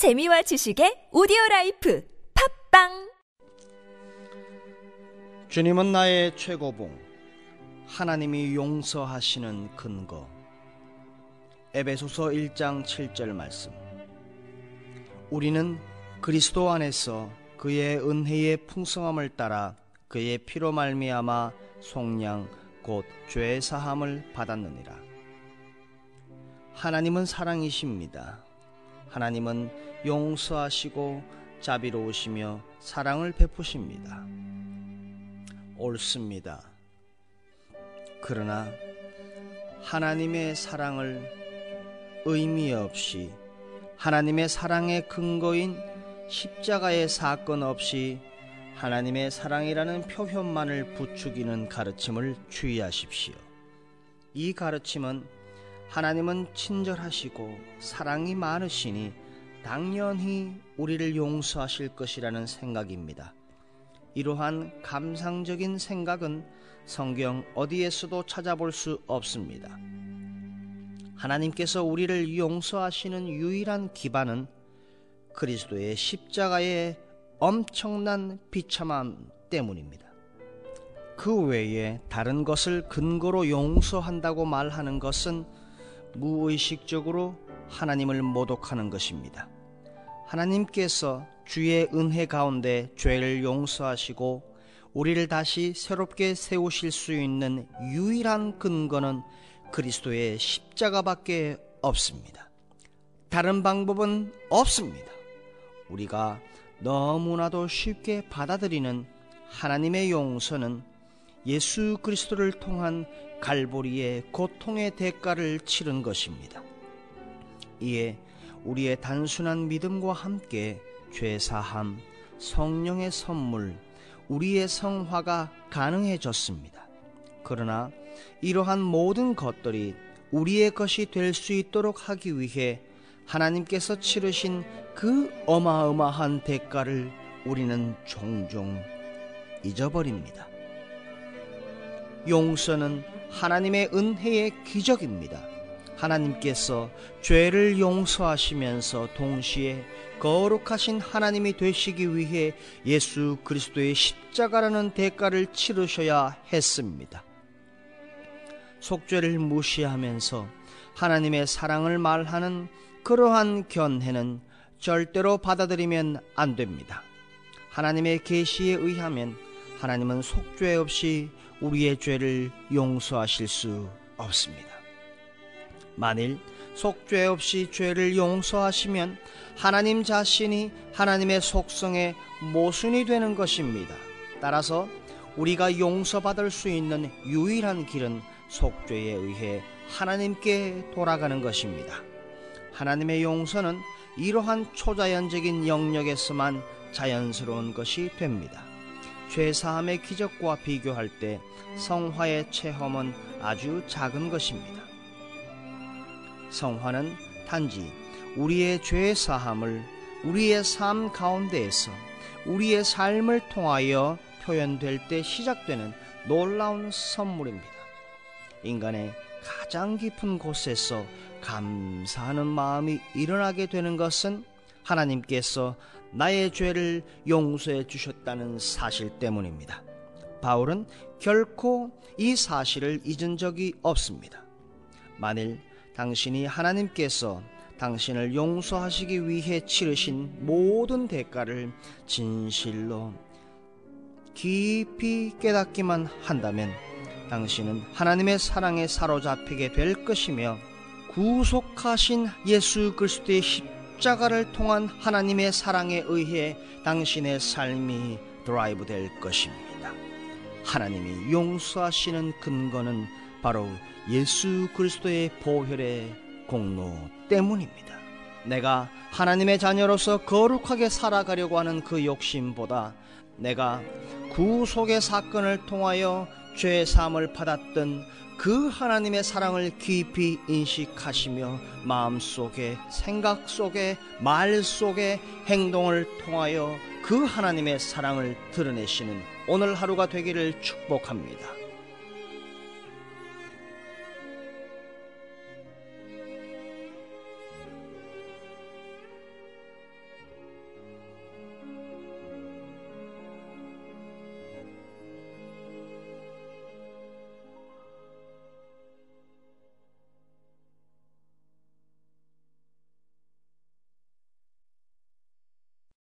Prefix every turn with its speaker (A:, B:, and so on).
A: 재미와 지식의 오디오 life 팟빵!
B: 주님은 나의 최고봉 하나님이 용서하시는 근거. 에베소서 1장 7절 말씀. 우리는 그리스도 안에서 그의 은혜의 풍성함을 따라 그의 피로 말미암아 속량 곧 죄 사함을 받았느니라. 하나님은 사랑이십니다 하나님은 용서하시고 자비로우시며 사랑을 베푸십니다. 옳습니다. 그러나 하나님의 사랑을 의미 없이 하나님의 사랑의 근거인 십자가의 사건 없이 하나님의 사랑이라는 표현만을 부추기는 가르침을 주의하십시오. 이 가르침은 하나님은 친절하시고 사랑이 많으시니 당연히 우리를 용서하실 것이라는 생각입니다. 이러한 감상적인 생각은 성경 어디에서도 찾아볼 수 없습니다. 하나님께서 우리를 용서하시는 유일한 기반은 그리스도의 십자가의 엄청난 비참함 때문입니다. 그 외에 다른 것을 근거로 용서한다고 말하는 것은 무의식적으로 하나님을 모독하는 것입니다. 하나님께서 주의 은혜 가운데 죄를 용서하시고 우리를 다시 새롭게 세우실 수 있는 유일한 근거는 그리스도의 십자가밖에 없습니다. 다른 방법은 없습니다. 우리가 너무나도 쉽게 받아들이는 하나님의 용서는 예수 그리스도를 통한 갈보리의 고통의 대가를 치른 것입니다. 이에 우리의 단순한 믿음과 함께 죄사함, 성령의 선물, 우리의 성화가 가능해졌습니다. 그러나 이러한 모든 것들이 우리의 것이 될 수 있도록 하기 위해 하나님께서 치르신 그 어마어마한 대가를 우리는 종종 잊어버립니다. 용서는 하나님의 은혜의 기적입니다. 하나님께서 죄를 용서하시면서 동시에 거룩하신 하나님이 되시기 위해 예수 그리스도의 십자가라는 대가를 치르셔야 했습니다. 속죄를 무시하면서 하나님의 사랑을 말하는 그러한 견해는 절대로 받아들이면 안 됩니다. 하나님의 계시에 의하면 하나님은 속죄 없이 우리의 죄를 용서하실 수 없습니다. 만일 속죄 없이 죄를 용서하시면 하나님 자신이 하나님의 속성의 모순이 되는 것입니다. 따라서 우리가 용서받을 수 있는 유일한 길은 속죄에 의해 하나님께 돌아가는 것입니다. 하나님의 용서는 이러한 초자연적인 영역에서만 자연스러운 것이 됩니다. 죄사함의 기적과 비교할 때 성화의 체험은 아주 작은 것입니다. 성화는 단지 우리의 죄사함을 우리의 삶 가운데에서 우리의 삶을 통하여 표현될 때 시작되는 놀라운 선물입니다. 인간의 가장 깊은 곳에서 감사하는 마음이 일어나게 되는 것은 하나님께서 나의 죄를 용서해 주셨다는 사실 때문입니다. 바울은 결코 이 사실을 잊은 적이 없습니다. 만일 당신이 하나님께서 당신을 용서하시기 위해 치르신 모든 대가를 진실로 깊이 깨닫기만 한다면 당신은 하나님의 사랑에 사로잡히게 될 것이며 구속하신 예수 그리스도의 십자가를 통한 하나님의 사랑에 의해 당신의 삶이 드라이브 될 것입니다. 하나님이 용서하시는 근거는 바로 예수 그리스도의 보혈의 공로 때문입니다. 내가 하나님의 자녀로서 거룩하게 살아가려고 하는 그 욕심보다 내가 구속의 사건을 통하여 죄 사함을 받았던 그 하나님의 사랑을 깊이 인식하시며 마음속에 생각 속에 말 속에 행동을 통하여 그 하나님의 사랑을 드러내시는 오늘 하루가 되기를 축복합니다.